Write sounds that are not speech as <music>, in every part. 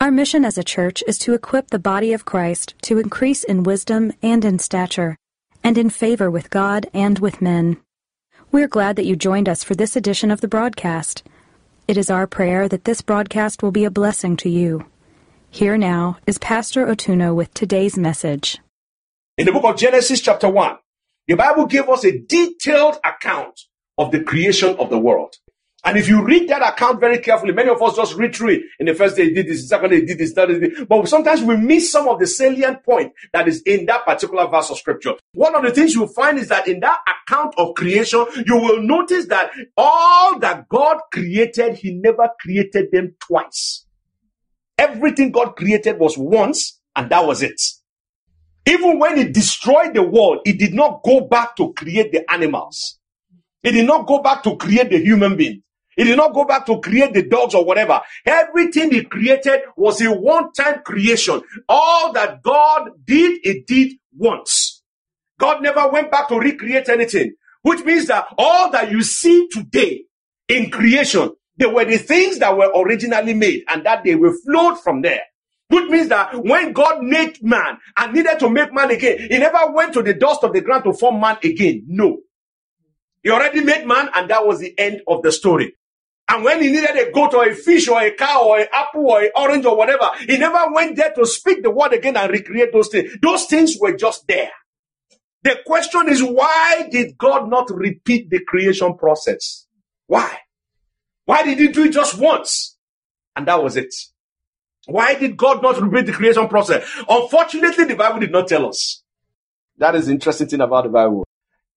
Our mission as a church is to equip the body of Christ to increase in wisdom and in stature, and in favor with God and with men. We're glad that you joined us for this edition of the broadcast. It is our prayer that this broadcast will be a blessing to you. Here now is Pastor Otuno with today's message. In the book of Genesis, chapter 1, the Bible gave us a detailed account of the creation of the world. And if you read that account very carefully, many of us just read through it. In the first day, he did this, second day, he did this, third day, but sometimes we miss some of the salient point that is in that particular verse of scripture. One of the things you'll find is that in that account of creation, you will notice that all that God created, He never created them twice. Everything God created was once, and that was it. Even when He destroyed the world, He did not go back to create the animals. He did not go back to create the human being. He did not go back to create the dogs or whatever. Everything he created was a one-time creation. All that God did, he did once. God never went back to recreate anything, which means that all that you see today in creation, they were the things that were originally made and that they were flowed from there. Which means that when God made man and needed to make man again, he never went to the dust of the ground to form man again. No. He already made man, and that was the end of the story. And when he needed a goat or a fish or a cow or an apple or an orange or whatever, he never went there to speak the word again and recreate those things. Those things were just there. The question is, why did God not repeat the creation process? Why? Why did he do it just once? And that was it. Why did God not repeat the creation process? Unfortunately, the Bible did not tell us. That is the interesting thing about the Bible.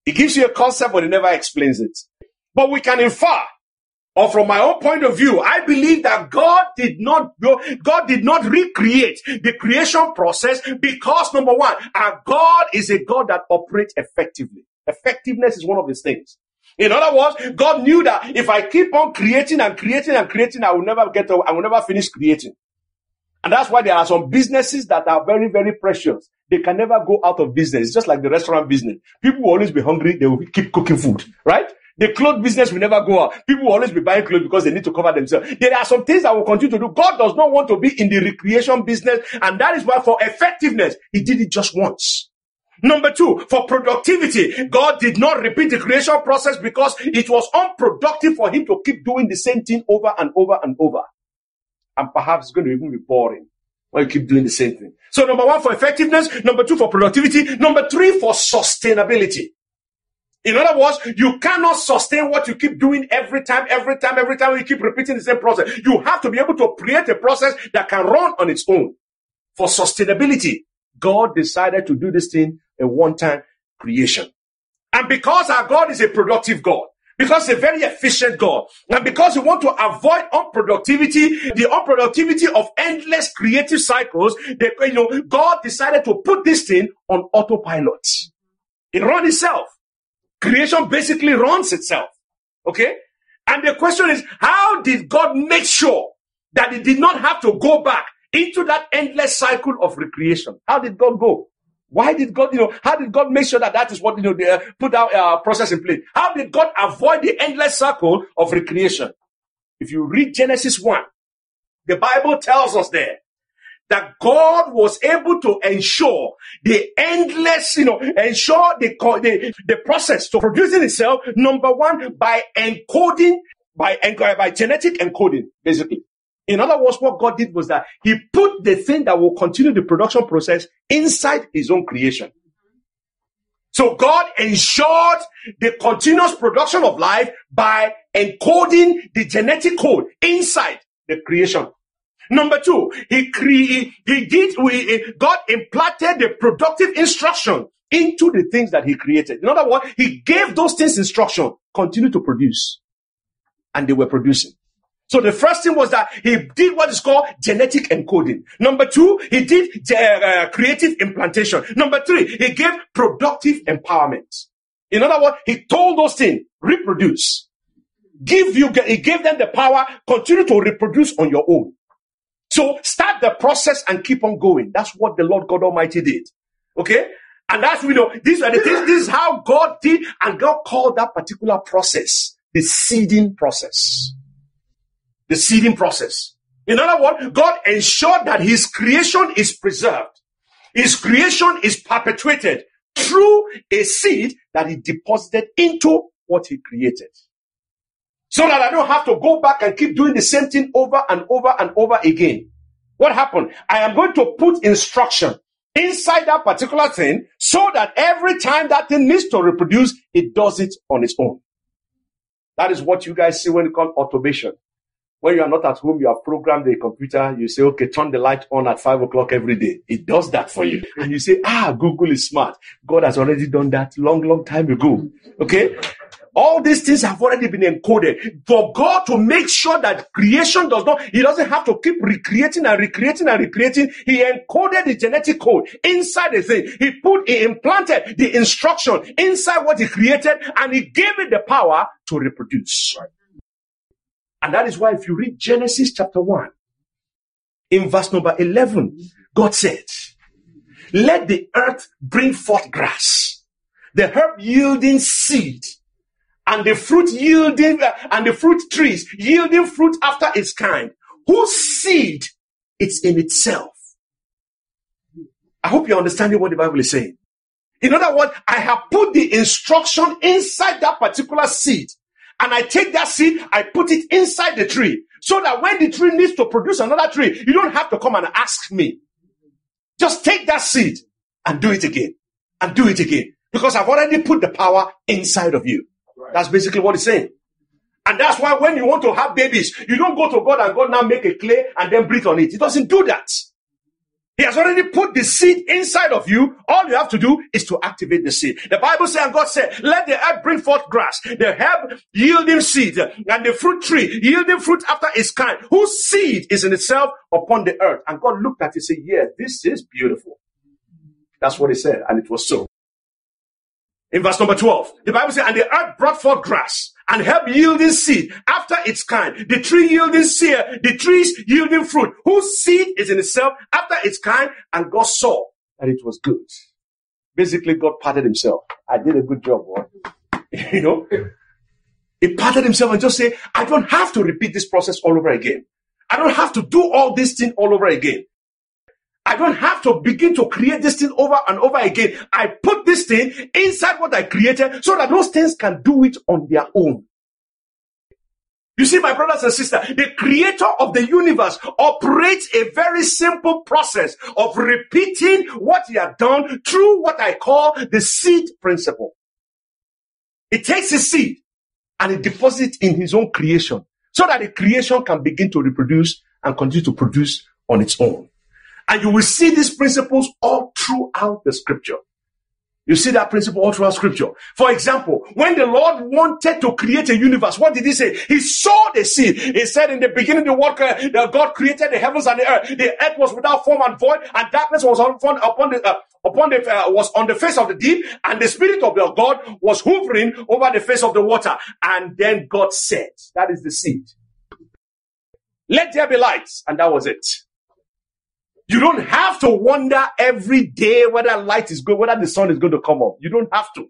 It gives you a concept, but it never explains it. But we can infer, or from my own point of view, I believe that God did not go, God did not recreate the creation process because number one, our God is a God that operates effectively. Effectiveness is one of his things. In other words, God knew that if I keep on creating and creating and creating, I will never get, I will never finish creating. And that's why there are some businesses that are very, very precious. They can never go out of business. It's just like the restaurant business. People will always be hungry. They will keep cooking food, right? The clothes business will never go out. People will always be buying clothes because they need to cover themselves. There are some things that will continue to do. God does not want to be in the recreation business. And that is why for effectiveness, he did it just once. Number two, for productivity, God did not repeat the creation process because it was unproductive for him to keep doing the same thing over and over and over and perhaps it's going to even be boring when you keep doing the same thing. So number one for effectiveness, number two for productivity, number three for sustainability. In other words, you cannot sustain what you keep doing every time, every time, every time you keep repeating the same process. You have to be able to create a process that can run on its own. For sustainability, God decided to do this thing a one-time creation. And because our God is a productive God, because he's a very efficient God, and because we want to avoid unproductivity, the unproductivity of endless creative cycles, that, you know, God decided to put this thing on autopilot. It runs itself. Creation basically runs itself. Okay? And the question is, how did God make sure that it did not have to go back into that endless cycle of recreation? How did God go? Why did God, you know, how did God make sure that that is what, you know, they uh, put our uh, process in place? How did God avoid the endless cycle of recreation? If you read Genesis 1, the Bible tells us there that God was able to ensure the endless, you know, ensure the, the, the process to producing itself, number one, by encoding, by, uh, by genetic encoding, basically. In other words, what God did was that He put the thing that will continue the production process inside His own creation. So God ensured the continuous production of life by encoding the genetic code inside the creation. Number two, he cre- he did, we, God implanted the productive instruction into the things that he created. In other words, he gave those things instruction, continue to produce. And they were producing. So the first thing was that he did what is called genetic encoding. Number two, he did uh, creative implantation. Number three, he gave productive empowerment. In other words, he told those things, reproduce. Give you, he gave them the power, continue to reproduce on your own. So start the process and keep on going. That's what the Lord God Almighty did. Okay? And that's, we know, these are the things, this is how God did, and God called that particular process the seeding process the seeding process. In other words, God ensured that his creation is preserved. His creation is perpetuated through a seed that he deposited into what he created. So that I don't have to go back and keep doing the same thing over and over and over again. What happened? I am going to put instruction inside that particular thing so that every time that thing needs to reproduce, it does it on its own. That is what you guys see when it comes automation. When you are not at home, you have programmed a computer. You say, okay, turn the light on at five o'clock every day. It does that for you. And you say, ah, Google is smart. God has already done that long, long time ago. Okay. All these things have already been encoded for God to make sure that creation does not, He doesn't have to keep recreating and recreating and recreating. He encoded the genetic code inside the thing. He put, He implanted the instruction inside what He created and He gave it the power to reproduce. Right. And that is why if you read Genesis chapter 1, in verse number 11, God said, let the earth bring forth grass, the herb yielding seed, and the fruit yielding, uh, and the fruit trees yielding fruit after its kind, whose seed it's in itself. I hope you're understanding what the Bible is saying. In other words, I have put the instruction inside that particular seed and I take that seed, I put it inside the tree so that when the tree needs to produce another tree, you don't have to come and ask me. Just take that seed and do it again and do it again because I've already put the power inside of you. That's basically what he's saying. And that's why when you want to have babies, you don't go to God and God now make a clay and then breathe on it. He doesn't do that. He has already put the seed inside of you. All you have to do is to activate the seed. The Bible says, and God said, let the earth bring forth grass, the herb yielding seed, and the fruit tree yielding fruit after its kind, whose seed is in itself upon the earth. And God looked at it and said, yes, this is beautiful. That's what he said, and it was so. In verse number 12, the Bible says, and the earth brought forth grass, and herb yielding seed after its kind. The tree yielding seed, the trees yielding fruit, whose seed is in itself after its kind. And God saw that it was good. Basically, God patted himself. I did a good job, boy. <laughs> you know? He patted himself and just say, I don't have to repeat this process all over again. I don't have to do all this thing all over again. I don't have to begin to create this thing over and over again. I put this thing inside what I created so that those things can do it on their own. You see, my brothers and sisters, the creator of the universe operates a very simple process of repeating what he had done through what I call the seed principle. It takes a seed and it deposits in his own creation so that the creation can begin to reproduce and continue to produce on its own. And you will see these principles all throughout the scripture. You see that principle all throughout scripture. For example, when the Lord wanted to create a universe, what did he say? He saw the seed. He said in the beginning, the work, uh, God created the heavens and the earth. The earth was without form and void and darkness was on, upon the, uh, upon the, uh, was on the face of the deep and the spirit of the God was hovering over the face of the water. And then God said, that is the seed. Let there be lights. And that was it. You don't have to wonder every day whether light is good, whether the sun is going to come up. You don't have to.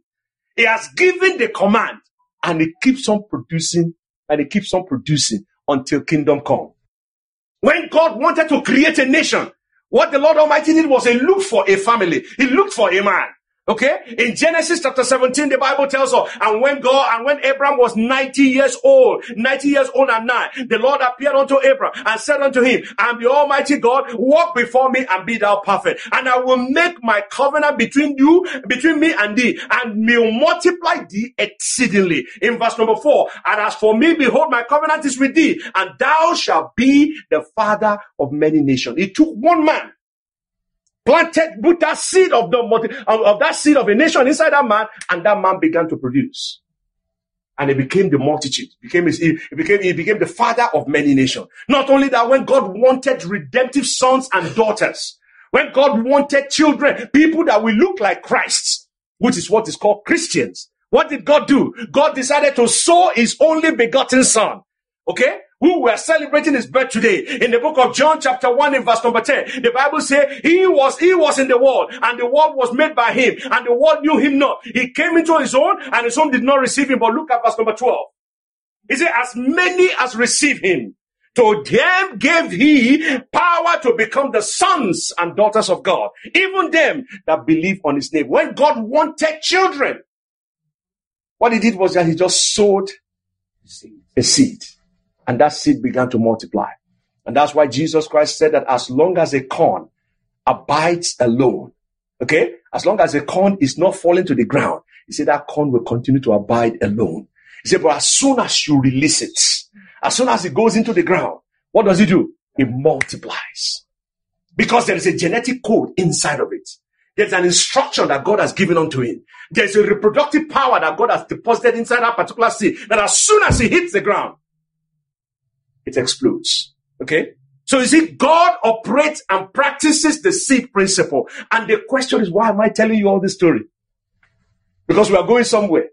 He has given the command and it keeps on producing and it keeps on producing until kingdom come. When God wanted to create a nation, what the Lord Almighty did was he looked for a family. He looked for a man. Okay? In Genesis chapter 17, the Bible tells us, and when God, and when Abraham was 90 years old, 90 years old and nine, the Lord appeared unto Abraham and said unto him, I am the Almighty God, walk before me and be thou perfect. And I will make my covenant between you, between me and thee, and will multiply thee exceedingly. In verse number four, and as for me, behold, my covenant is with thee, and thou shalt be the father of many nations. It took one man planted, put that seed of the of that seed of a nation inside that man, and that man began to produce. and he became the multitude. Became his, he became he became the father of many nations. Not only that, when God wanted redemptive sons and daughters, when God wanted children, people that will look like Christ, which is what is called Christians. What did God do? God decided to sow his only begotten son. Okay? Who were celebrating his birth today. In the book of John chapter 1 in verse number 10, the Bible says he was, he was in the world and the world was made by him and the world knew him not. He came into his own and his own did not receive him. But look at verse number 12. He said, as many as receive him, to them gave he power to become the sons and daughters of God, even them that believe on his name. When God wanted children, what he did was that he just sowed a seed, and that seed began to multiply. And that's why Jesus Christ said that as long as a corn abides alone, okay, as long as a corn is not falling to the ground, he said that corn will continue to abide alone. He said, but as soon as you release it, as soon as it goes into the ground, what does it do? It multiplies. Because there is a genetic code inside of it. There's an instruction that God has given unto him. There's a reproductive power that God has deposited inside that particular seed that as soon as it hits the ground, it explodes. Okay? So you see, God operates and practices the seed principle. And the question is, why am I telling you all this story? Because we are going somewhere.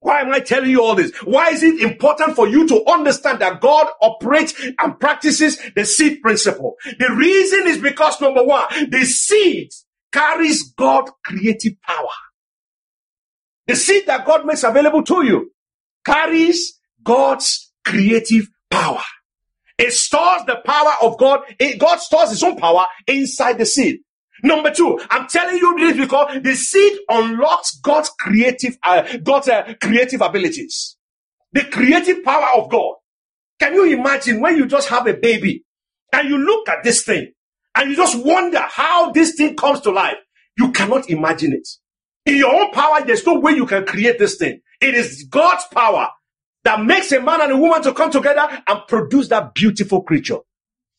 Why am I telling you all this? Why is it important for you to understand that God operates and practices the seed principle? The reason is because number one, the seed carries God creative power. The seed that God makes available to you carries God's creative power. It stores the power of God. It, God stores his own power inside the seed. Number two, I'm telling you this because the seed unlocks God's creative, uh, God's uh, creative abilities. The creative power of God. Can you imagine when you just have a baby and you look at this thing and you just wonder how this thing comes to life? You cannot imagine it. In your own power, there's no way you can create this thing. It is God's power that makes a man and a woman to come together and produce that beautiful creature.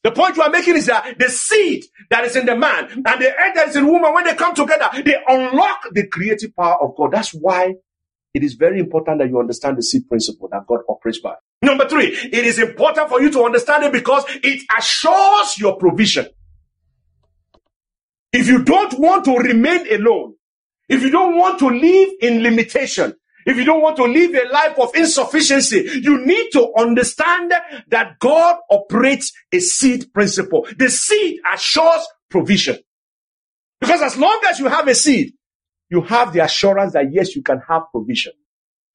The point you are making is that the seed that is in the man and the egg that is in the woman, when they come together, they unlock the creative power of God. That's why it is very important that you understand the seed principle that God operates by. Number three, it is important for you to understand it because it assures your provision. If you don't want to remain alone, if you don't want to live in limitation, if you don't want to live a life of insufficiency, you need to understand that God operates a seed principle. The seed assures provision. Because as long as you have a seed, you have the assurance that yes, you can have provision.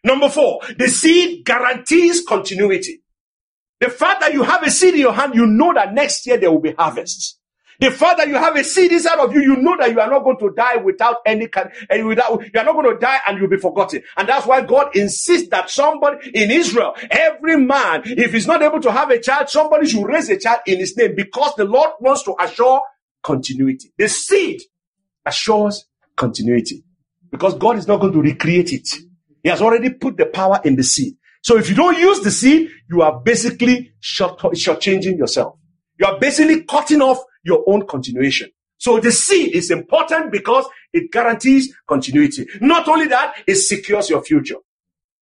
Number four, the seed guarantees continuity. The fact that you have a seed in your hand, you know that next year there will be harvests. The fact that you have a seed inside of you, you know that you are not going to die without any kind, and without, you are not going to die and you'll be forgotten. And that's why God insists that somebody in Israel, every man, if he's not able to have a child, somebody should raise a child in his name because the Lord wants to assure continuity. The seed assures continuity because God is not going to recreate it. He has already put the power in the seed. So if you don't use the seed, you are basically short, shortchanging yourself. You are basically cutting off your own continuation. So the seed is important because it guarantees continuity. Not only that, it secures your future.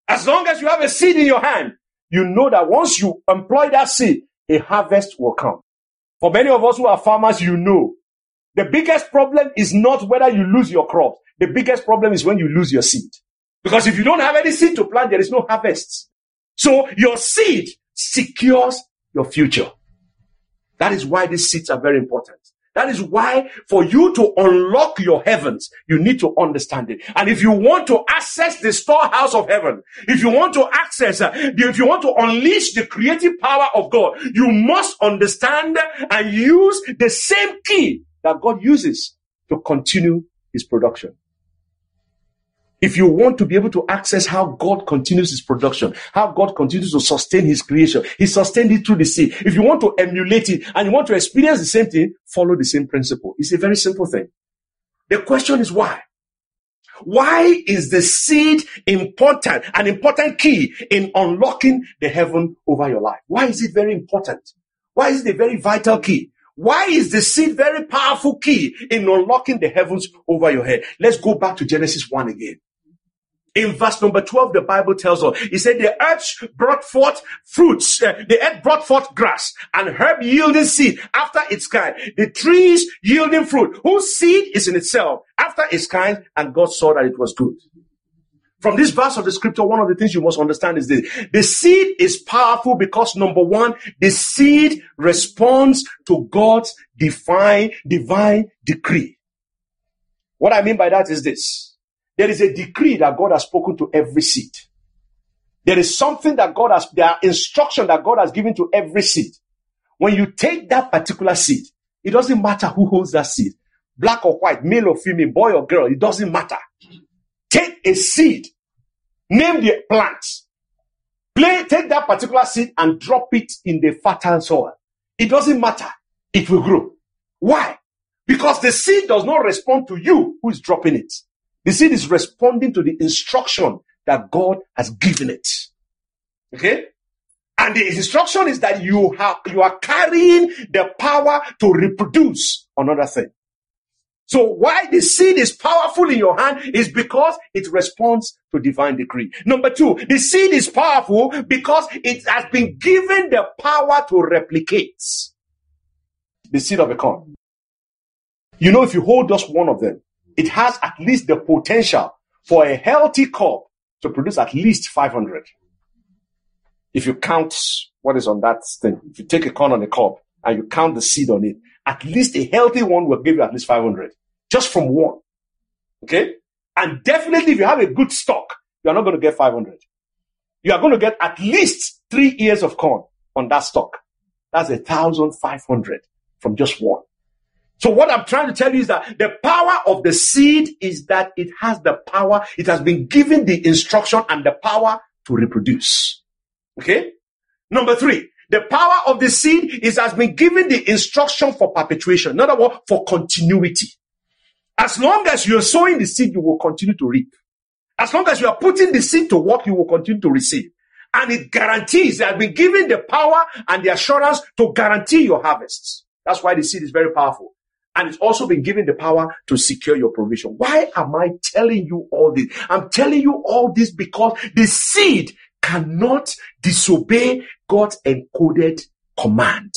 As long as you have a seed in your hand, you know that once you employ that seed, a harvest will come. For many of us who are farmers, you know the biggest problem is not whether you lose your crops. The biggest problem is when you lose your seed. Because if you don't have any seed to plant, there is no harvest. So your seed secures your future. That is why these seats are very important. That is why for you to unlock your heavens, you need to understand it. And if you want to access the storehouse of heaven, if you want to access, uh, if you want to unleash the creative power of God, you must understand and use the same key that God uses to continue his production. If you want to be able to access how God continues his production, how God continues to sustain his creation, he sustained it through the sea. If you want to emulate it and you want to experience the same thing, follow the same principle. It's a very simple thing. The question is why? Why is the seed important, an important key in unlocking the heaven over your life? Why is it very important? Why is it a very vital key? Why is the seed very powerful key in unlocking the heavens over your head? Let's go back to Genesis 1 again. In verse number 12, the Bible tells us, he said, the earth brought forth fruits, uh, the earth brought forth grass and herb yielding seed after its kind, the trees yielding fruit, whose seed is in itself after its kind, and God saw that it was good. From this verse of the scripture, one of the things you must understand is this. The seed is powerful because number one, the seed responds to God's divine, divine decree. What I mean by that is this. There is a decree that God has spoken to every seed. There is something that God has, there are instruction that God has given to every seed. When you take that particular seed, it doesn't matter who holds that seed. Black or white, male or female, boy or girl, it doesn't matter. Take a seed, name the plant, play, take that particular seed and drop it in the fertile soil. It doesn't matter. It will grow. Why? Because the seed does not respond to you who is dropping it. The seed is responding to the instruction that God has given it. Okay? And the instruction is that you have, you are carrying the power to reproduce another thing. So why the seed is powerful in your hand is because it responds to divine decree. Number two, the seed is powerful because it has been given the power to replicate. The seed of a corn. You know, if you hold just one of them, it has at least the potential for a healthy cob to produce at least 500. If you count what is on that thing, if you take a corn on a cob and you count the seed on it, at least a healthy one will give you at least 500 just from one. Okay. And definitely if you have a good stock, you are not going to get 500. You are going to get at least three ears of corn on that stock. That's a thousand five hundred from just one. So what I'm trying to tell you is that the power of the seed is that it has the power. It has been given the instruction and the power to reproduce. Okay. Number three, the power of the seed is has been given the instruction for perpetuation. In other words, for continuity. As long as you're sowing the seed, you will continue to reap. As long as you are putting the seed to work, you will continue to receive. And it guarantees, that has been given the power and the assurance to guarantee your harvests. That's why the seed is very powerful. And it's also been given the power to secure your provision. Why am I telling you all this? I'm telling you all this because the seed cannot disobey God's encoded command.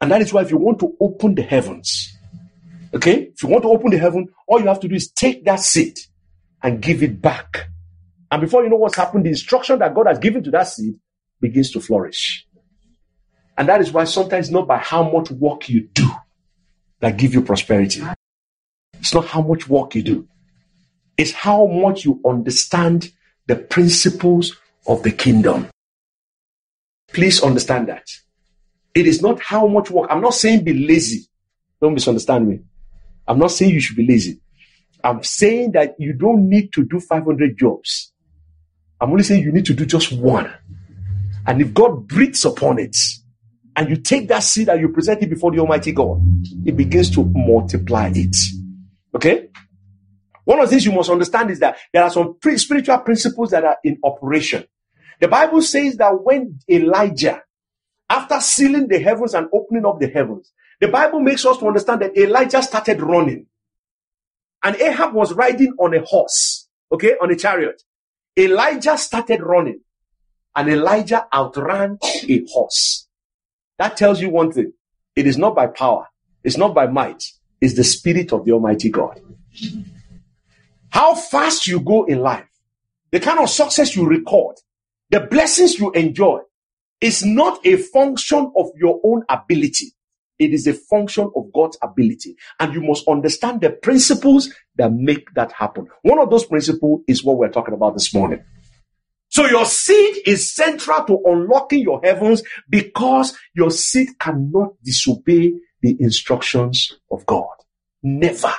And that is why if you want to open the heavens, okay, if you want to open the heaven, all you have to do is take that seed and give it back. And before you know what's happened, the instruction that God has given to that seed begins to flourish. And that is why sometimes not by how much work you do that give you prosperity. It's not how much work you do. It's how much you understand the principles of the kingdom. Please understand that. It is not how much work. I'm not saying be lazy. Don't misunderstand me. I'm not saying you should be lazy. I'm saying that you don't need to do 500 jobs. I'm only saying you need to do just one. And if God breathes upon it, and you take that seed and you present it before the Almighty God, it begins to multiply it. Okay? One of the things you must understand is that there are some pre- spiritual principles that are in operation. The Bible says that when Elijah, after sealing the heavens and opening up the heavens, the Bible makes us to understand that Elijah started running. And Ahab was riding on a horse, okay, on a chariot. Elijah started running. And Elijah outran a horse. That tells you one thing. It is not by power. It's not by might. It's the spirit of the Almighty God. How fast you go in life, the kind of success you record, the blessings you enjoy is not a function of your own ability. It is a function of God's ability. And you must understand the principles that make that happen. One of those principles is what we're talking about this morning. So your seed is central to unlocking your heavens because your seed cannot disobey the instructions of God. Never.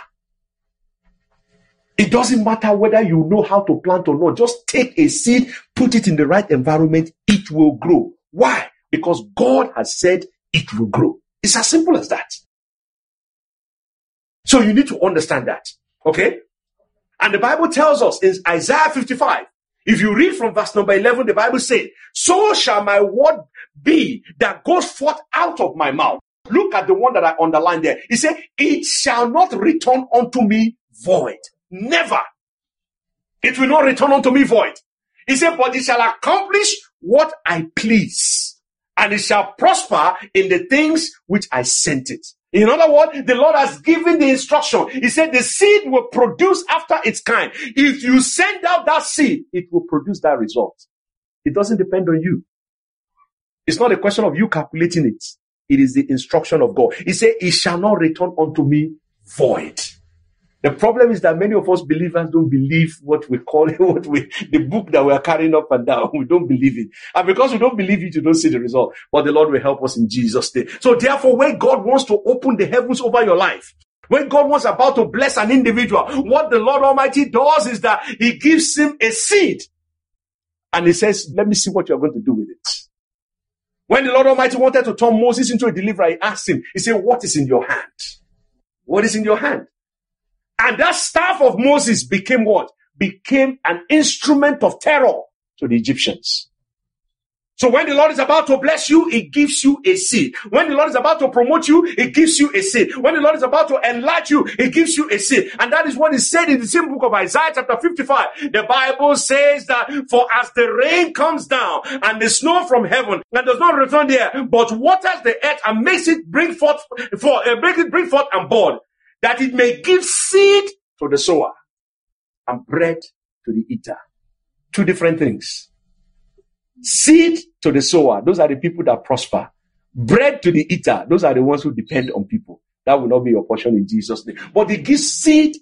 It doesn't matter whether you know how to plant or not. Just take a seed, put it in the right environment, it will grow. Why? Because God has said it will grow. It's as simple as that. So you need to understand that. Okay? And the Bible tells us in Isaiah 55, if you read from verse number 11, the Bible says, so shall my word be that goes forth out of my mouth. Look at the one that I underlined there. He said, it shall not return unto me void. Never. It will not return unto me void. He said, but it shall accomplish what I please, and it shall prosper in the things which I sent it. In other words, the Lord has given the instruction. He said the seed will produce after its kind. If you send out that seed, it will produce that result. It doesn't depend on you. It's not a question of you calculating it. It is the instruction of God. He said, it shall not return unto me void. The problem is that many of us believers don't believe what we call it, <laughs> what we, the book that we are carrying up and down. <laughs> We don't believe it. And because we don't believe it, you don't see the result. But the Lord will help us in Jesus' name. So therefore, when God wants to open the heavens over your life, when God was about to bless an individual, what the Lord Almighty does is that He gives him a seed. And He says, let me see what you're going to do with it. When the Lord Almighty wanted to turn Moses into a deliverer, He asked him, He said, what is in your hand? What is in your hand? And that staff of Moses became what? Became an instrument of terror to the Egyptians. So when the Lord is about to bless you, He gives you a seed. When the Lord is about to promote you, He gives you a seed. When the Lord is about to enlarge you, He gives you a seed. And that is what is said in the same book of Isaiah chapter 55. The Bible says that for as the rain comes down and the snow from heaven and does not return there, but waters the earth and makes it bring forth, for, uh, make it bring forth and bud, that it may give seed to the sower and bread to the eater. Two different things. Seed to the sower, those are the people that prosper. Bread to the eater, those are the ones who depend on people. That will not be your portion in Jesus' name. But it gives seed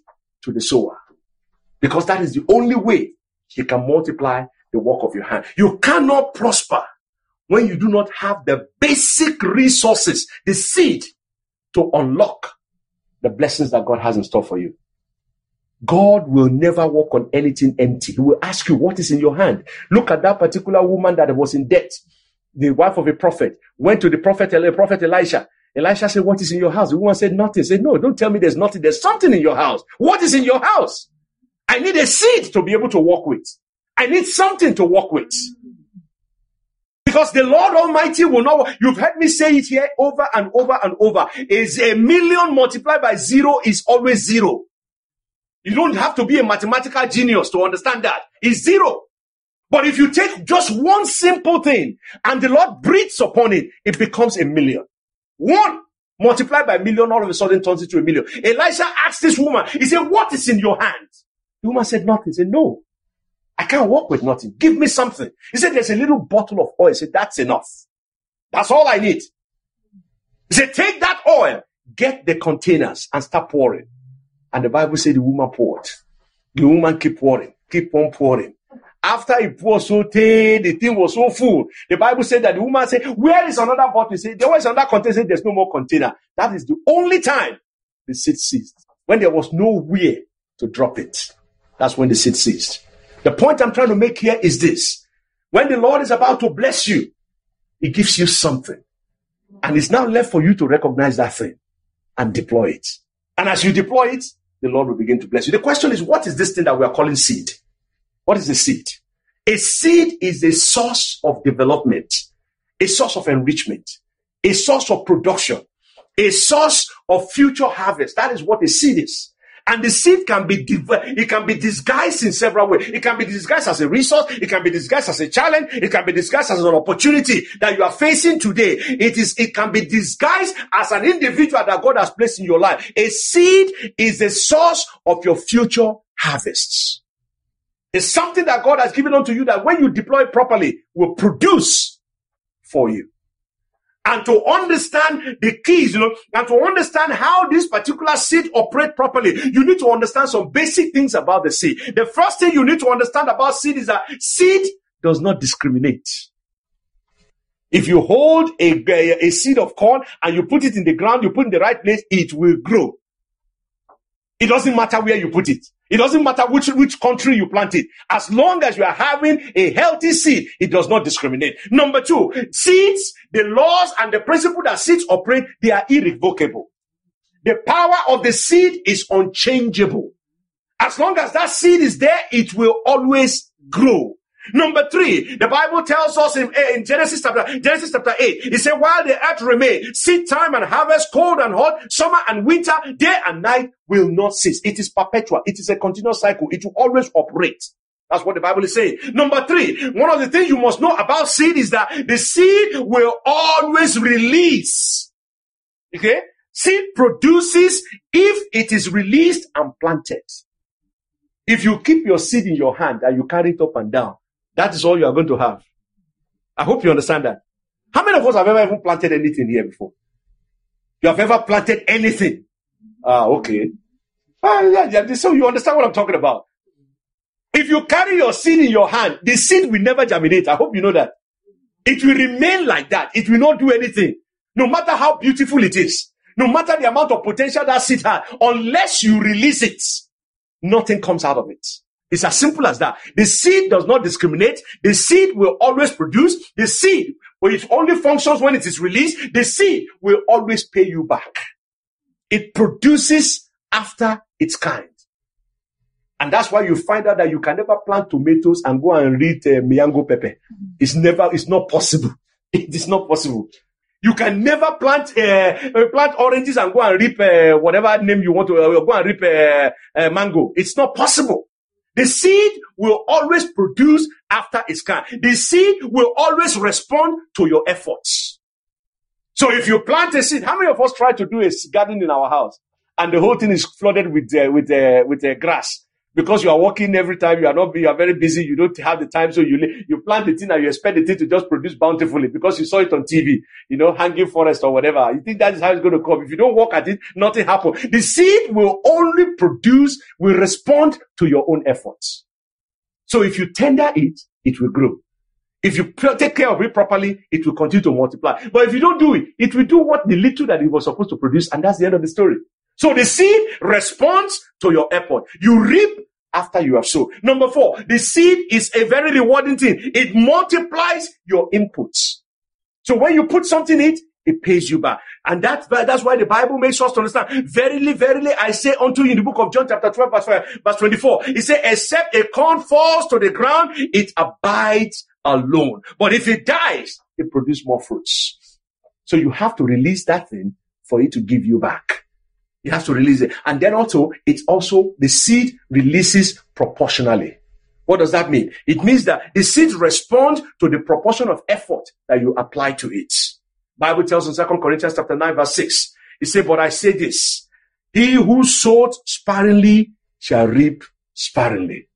to the sower because that is the only way he can multiply the work of your hand. You cannot prosper when you do not have the basic resources, the seed to unlock the blessings that God has in store for you. God will never work on anything empty. He will ask you what is in your hand. Look at that particular woman that was in debt. The wife of a prophet went to the prophet, prophet Elisha. Elisha said, what is in your house? The woman said, nothing. He said, no, don't tell me there's nothing. There's something in your house. What is in your house? I need a seed to be able to walk with. I need something to walk with. Because the Lord Almighty will not, you've heard me say it here over and over and over, is a million multiplied by zero is always zero. You don't have to be a mathematical genius to understand that. It's zero. But if you take just one simple thing and the Lord breathes upon it, it becomes a million. One multiplied by a million all of a sudden turns into a million. Elisha asked this woman, he said, what is in your hand? The woman said nothing. He said, no, I can't work with nothing. Give me something. He said, there's a little bottle of oil. He said, that's enough. That's all I need. He said, take that oil, get the containers and start pouring. And the Bible said the woman poured. The woman keep pouring, keep on pouring. After it poured so thin, the thing was so full. The Bible said that the woman said, where is another bottle? He said, there was another container. Said, There's no more container. That is the only time the seed ceased. When there was nowhere to drop it. That's when the seed ceased. The point I'm trying to make here is this. When the Lord is about to bless you, He gives you something. And it's now left for you to recognize that thing and deploy it. And as you deploy it, the Lord will begin to bless you. The question is, what is this thing that we are calling seed? What is a seed? A seed is a source of development, a source of enrichment, a source of production, a source of future harvest. That is what a seed is. And the seed can be it can be disguised in several ways. It can be disguised as a resource. It can be disguised as a challenge. It can be disguised as an opportunity that you are facing today. It is it can be disguised as an individual that God has placed in your life. A seed is the source of your future harvests. It's something that God has given unto you that when you deploy properly will produce for you and to understand the keys, you know, and to understand how this particular seed operate properly, you need to understand some basic things about the seed. The first thing you need to understand about seed is that seed does not discriminate. If you hold a, a seed of corn and you put it in the ground, you put in the right place, it will grow. It doesn't matter where you put it. It doesn't matter which, which country you plant it. As long as you are having a healthy seed, it does not discriminate. Number two, seeds, the laws and the principle that seeds operate, they are irrevocable. The power of the seed is unchangeable. As long as that seed is there, it will always grow. Number three, the Bible tells us in, eh, in Genesis chapter Genesis chapter eight, it said, "While the earth remain, seed time and harvest, cold and hot, summer and winter, day and night will not cease. It is perpetual. It is a continuous cycle. It will always operate." That's what the Bible is saying. Number three, one of the things you must know about seed is that the seed will always release. Okay? Seed produces if it is released and planted. If you keep your seed in your hand and you carry it up and down, that is all you are going to have. I hope you understand that. How many of us have ever even planted anything here before? You have ever planted anything? Ah, okay. Ah, yeah, yeah, so you understand what I'm talking about. If you carry your seed in your hand, the seed will never germinate. I hope you know that. It will remain like that. It will not do anything. No matter how beautiful it is, no matter the amount of potential that seed has, unless you release it, nothing comes out of it. It's as simple as that. The seed does not discriminate. The seed will always produce. The seed, but it only functions when it is released. The seed will always pay you back. It produces after its kind. And that's why you find out that you can never plant tomatoes and go and read uh, miyango pepper. It's never, it's not possible. <laughs> It is not possible. You can never plant uh, uh, plant oranges and go and reap uh, whatever name you want to uh, go and reap uh, uh, mango. It's not possible. The seed will always produce after its kind. The seed will always respond to your efforts. So if you plant a seed, how many of us try to do a garden in our house and the whole thing is flooded with uh, with uh, with uh, grass? Because you are working every time, you are not, you are very busy, you don't have the time, so you, you plant the thing and you expect the thing to just produce bountifully because you saw it on TV, you know, hanging forest or whatever. You think that is how it's going to come. If you don't work at it, nothing happens. The seed will only produce, will respond to your own efforts. So if you tender it, it will grow. If you take care of it properly, it will continue to multiply. But if you don't do it, it will do what the little that it was supposed to produce, and that's the end of the story. So the seed responds to your effort. You reap after you have sown. Number four, the seed is a very rewarding thing. It multiplies your inputs. So when you put something in it, it pays you back. And that, that's why the Bible makes us to understand. Verily, verily, I say unto you in the book of John chapter 12 verse, 5, verse 24. It says, except a corn falls to the ground, it abides alone. But if it dies, it produces more fruits. So you have to release that thing for it to give you back. You have to release it. And then also, it's also the seed releases proportionally. What does that mean? It means that the seed responds to the proportion of effort that you apply to it. Bible tells in 2 Corinthians chapter 9 verse 6, it says, but I say this, he who sowed sparingly shall reap sparingly.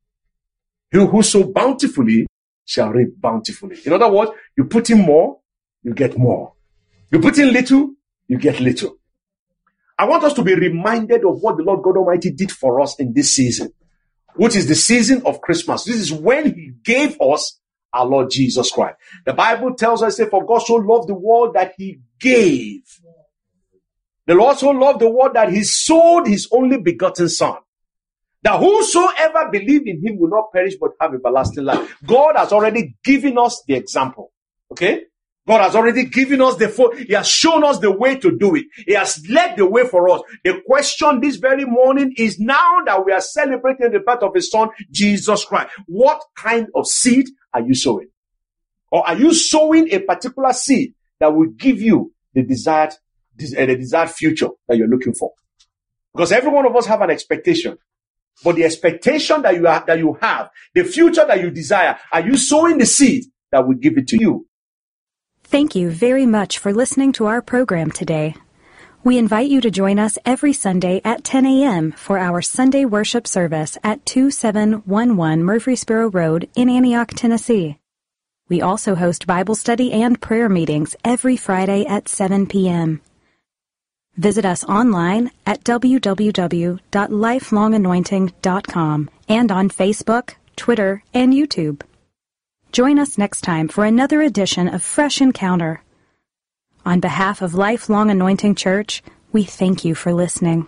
He who sowed bountifully shall reap bountifully. In other words, you put in more, you get more. You put in little, you get little. I want us to be reminded of what the Lord God Almighty did for us in this season, which is the season of Christmas. This is when He gave us our Lord Jesus Christ. The Bible tells us, say, for God so loved the world that He gave. The Lord so loved the world that He sold His only begotten Son. That whosoever believe in Him will not perish but have everlasting life. God has already given us the example. Okay? God has already given us the, fo- He has shown us the way to do it. He has led the way for us. The question this very morning is now that we are celebrating the birth of His Son, Jesus Christ. What kind of seed are you sowing? Or are you sowing a particular seed that will give you the desired, uh, the desired future that you're looking for? Because every one of us have an expectation. But the expectation that you are, that you have, the future that you desire, are you sowing the seed that will give it to you? Thank you very much for listening to our program today. We invite you to join us every Sunday at 10 a.m. for our Sunday worship service at 2711 Murfreesboro Road in Antioch, Tennessee. We also host Bible study and prayer meetings every Friday at 7 p.m. Visit us online at www.lifelonganointing.com and on Facebook, Twitter, and YouTube. Join us next time for another edition of Fresh Encounter. On behalf of Lifelong Anointing Church, we thank you for listening.